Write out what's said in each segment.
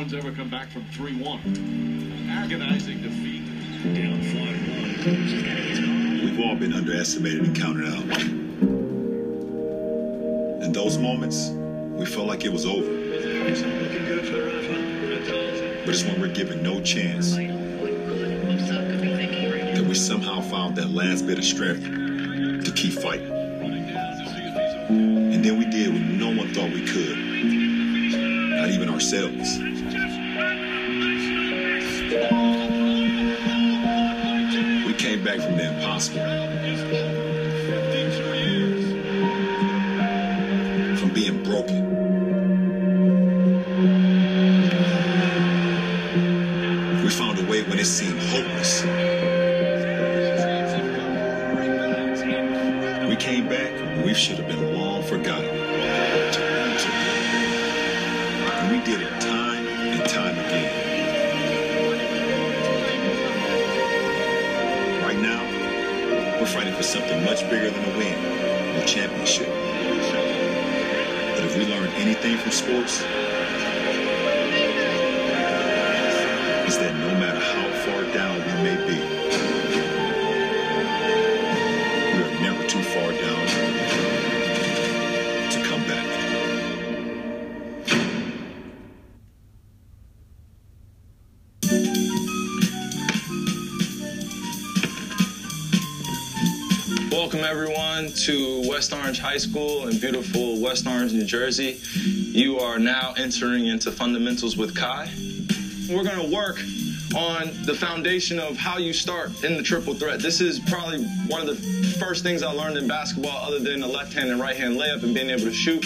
one's ever come back from 3-1. Agonizing defeat. Down 5-1. We've all been underestimated and counted out. In those moments, we felt like it was over. But it's when we're given no chance that we somehow found that last bit of strength to keep fighting. And then we did what no one thought we could, not even ourselves. We came back from the impossible. From being broken. We found a way when it seemed hopeless. We came back we should have been fighting for something much bigger than a win or championship. But if we learn anything from sports, Welcome, everyone, to West Orange High School in beautiful West Orange, New Jersey. You are now entering into Fundamentals with Kai. We're going to work on the foundation of how you start in the triple threat. This is probably one of the first things I learned in basketball, other than the left hand and right hand layup and being able to shoot.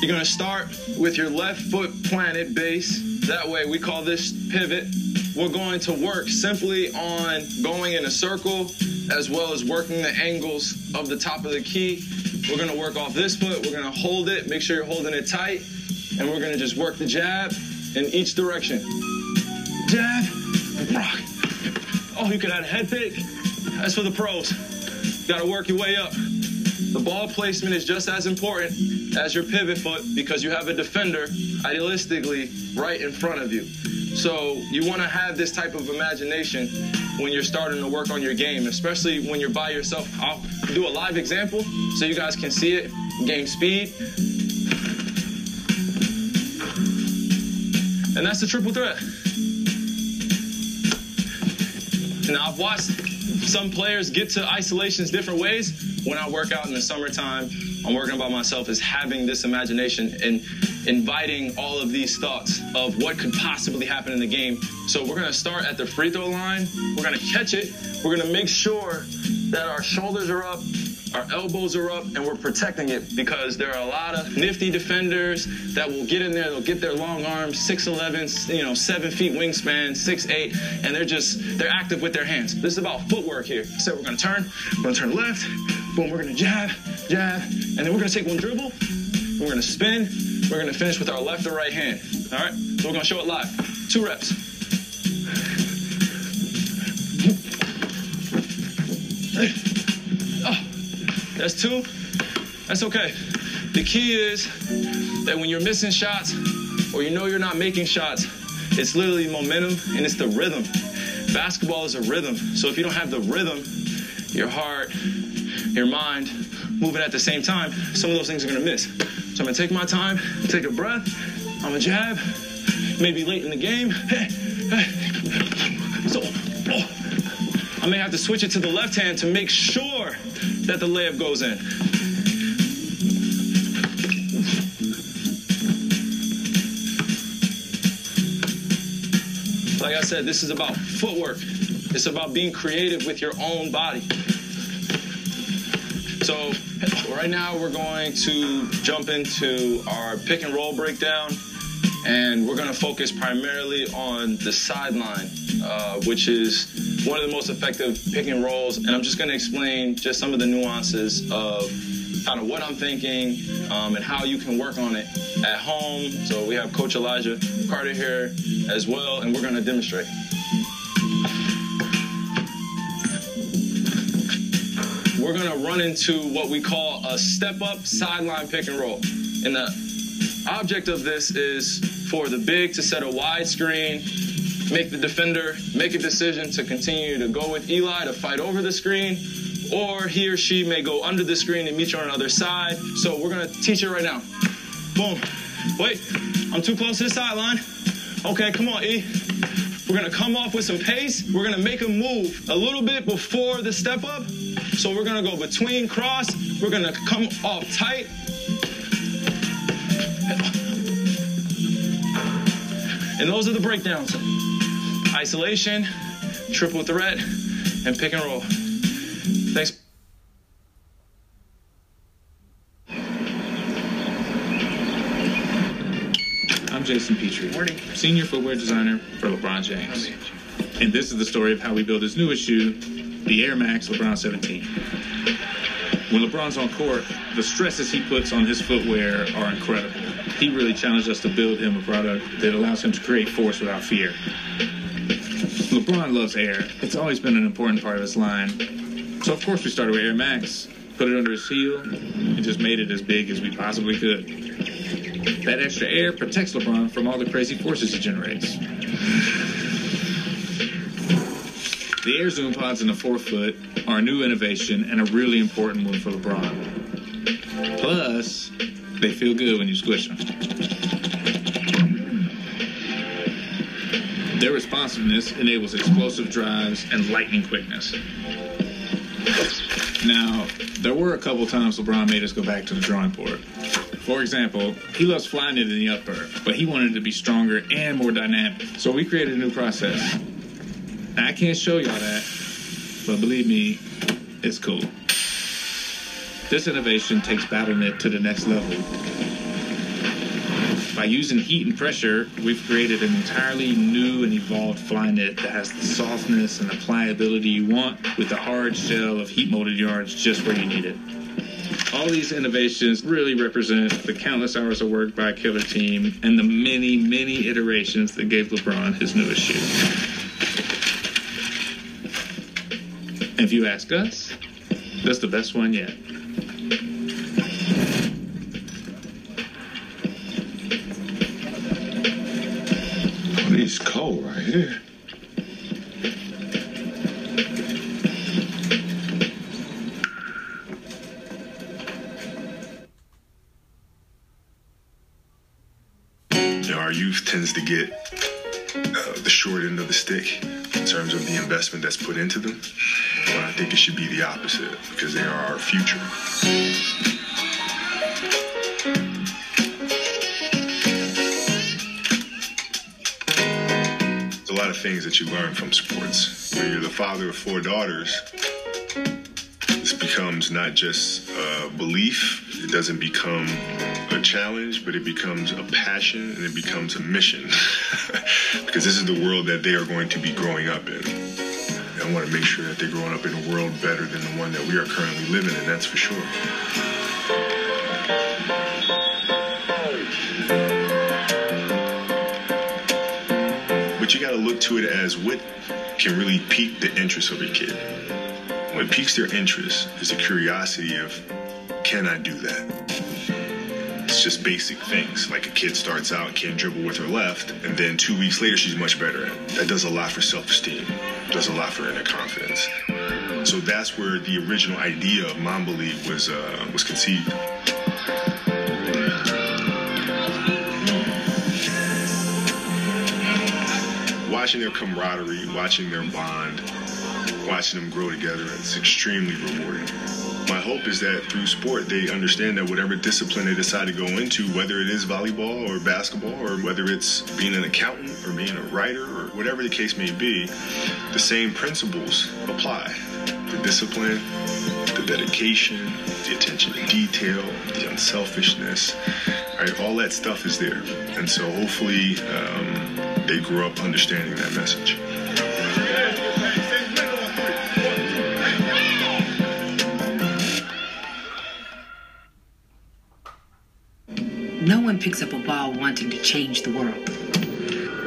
You're going to start with your left foot planted base. That way, we call this pivot. We're going to work simply on going in a circle as well as working the angles of the top of the key. We're to work off this foot. We're to hold it, make sure you're holding it tight, and we're to just work the jab in each direction. Jab, rock. Oh, you can add a head fake. That's for the pros. Got to work your way up. The ball placement is just as important as your pivot foot because you have a defender, idealistically, right in front of you. So you want to have this type of imagination when you're starting to work on your game, especially when you're by yourself. I'll do a live example so you guys can see it, Game speed. And that's the triple threat. Now, I've watched some players get to isolations different ways. When I work out in the summertime, I'm working by myself is having this imagination and inviting all of these thoughts of what could possibly happen in the game. So we're gonna start at the free throw line. We're gonna catch it. We're gonna make sure that our shoulders are up, our elbows are up, and we're protecting it because there are a lot of nifty defenders that will get in there. They'll get their long arms, 6'11", you know, seven feet wingspan, 6'8", and they're just they're active with their hands. This is about footwork here. So we're gonna turn, we're gonna turn left, boom, we're gonna jab, jab, and then we're gonna take one dribble, we're gonna spin, we're gonna finish with our left or right hand. All right, so we're gonna show it live. Two reps. Oh, that's two. That's okay. The key is that when you're missing shots or you know you're not making shots, it's literally momentum and it's the rhythm. Basketball is a rhythm. So if you don't have the rhythm, your heart, your mind moving at the same time, some of those things are gonna miss. So I'm gonna take my time, take a breath, I'm gonna jab, maybe late in the game. So, oh, I may have to switch it to the left hand to make sure that the layup goes in. Like I said, this is about footwork. It's about being creative with your own body. So right now we're going to jump into our pick and roll breakdown, and we're going to focus primarily on the sideline, uh, which is one of the most effective pick and rolls. And I'm just going to explain just some of the nuances of kind of what I'm thinking um, and how you can work on it at home. So we have Coach Elijah Carter here as well, and we're going to demonstrate. We're going to run into what we call a step up sideline pick and roll. And the object of this is for the big to set a wide screen, make the defender make a decision to continue to go with Eli to fight over the screen, or he or she may go under the screen and meet you on the other side. So we're gonna teach it right now. Boom. Wait, I'm too close to the sideline. Okay, come on, E. We're gonna come off with some pace. We're gonna make a move a little bit before the step up. So we're gonna go between cross. We're gonna come off tight. And those are the breakdowns. Isolation, triple threat, and pick and roll. Thanks. I'm Jason Petrie, senior footwear designer for LeBron James. And this is the story of how we built his newest shoe, the Air Max LeBron 17. When LeBron's on court, the stresses he puts on his footwear are incredible. He really challenged us to build him a product that allows him to create force without fear. LeBron loves air. It's always been an important part of his line. So of course we started with Air Max, put it under his heel, and just made it as big as we possibly could. That extra air protects LeBron from all the crazy forces he generates. The Air Zoom pods in the forefoot are a new innovation and a really important one for LeBron. Plus, they feel good when you squish them. Their responsiveness enables explosive drives and lightning quickness. Now, there were a couple times LeBron made us go back to the drawing board. For example, he loves Flyknit in the upper, but he wanted it to be stronger and more dynamic. So we created a new process. I can't show y'all that, but believe me, it's cool. This innovation takes Flyknit to the next level. By using heat and pressure, we've created an entirely new and evolved Flyknit that has the softness and the pliability you want with the hard shell of heat molded yarns just where you need it. All these innovations really represent the countless hours of work by a killer team and the many, many iterations that gave LeBron his newest shoe. And if you ask us, that's the best one yet. Oh, these cold right here. Our youth tends to get uh, the short end of the stick in terms of the investment that's put into them. But I think it should be the opposite because they are our future. There's a lot of things that you learn from sports. When you're the father of four daughters, this becomes not just a belief, it doesn't become a challenge, but it becomes a passion and it becomes a mission. because this is the world that they are going to be growing up in. I want to make sure that they're growing up in a world better than the one that we are currently living in, that's for sure. But you got to look to it as what can really pique the interest of a kid. What piques their interest is the curiosity of, can I do that? It's just basic things. Like a kid starts out, can't dribble with her left, and then two weeks later, she's much better at it. That does a lot for self esteem, does a lot for inner confidence. So that's where the original idea of Mamba League was, uh, was conceived. Watching their camaraderie, watching their bond, watching them grow together, it's extremely rewarding. My hope is that through sport, they understand that whatever discipline they decide to go into, whether it is volleyball or basketball, or whether it's being an accountant or being a writer or whatever the case may be, the same principles apply. The discipline, the dedication, the attention to detail, the unselfishness, right? All that stuff is there. And so hopefully um, they grow up understanding that message. No one picks up a ball wanting to change the world.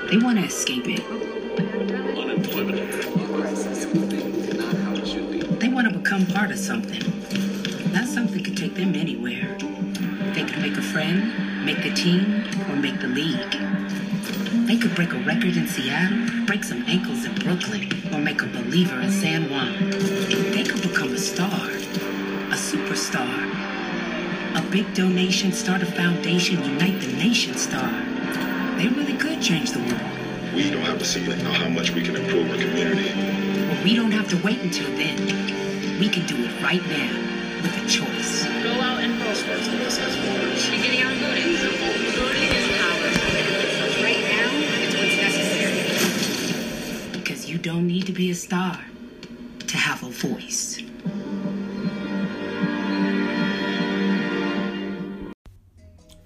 They want to escape it. Unemployment. They want to become part of something. That something could take them anywhere. They could make a friend, make the team, or make the league. They could break a record in Seattle, break some ankles in Brooklyn, or make a believer in San Juan. They could become a star, a superstar. A big donation, start a foundation, unite the nation star. They really could change the world. We don't have a ceiling on how much we can improve our community. But we don't have to wait until then. We can do it right now with a choice. Go out and vote. You're getting out and voting. Voting is power. Right now, it's what's necessary. Because you don't need to be a star to have a voice.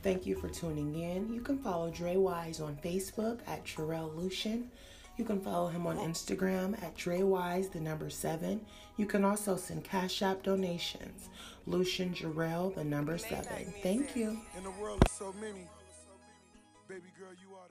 Thank you for tuning in. You can follow Dre Wise on Facebook at Terrell Lucian. You can follow him on Instagram at Dre Wise, the number seven. You can also send Cash App donations. Lucian Jarrell, the number seven. Thank you. In the world of so many, baby girl, you are.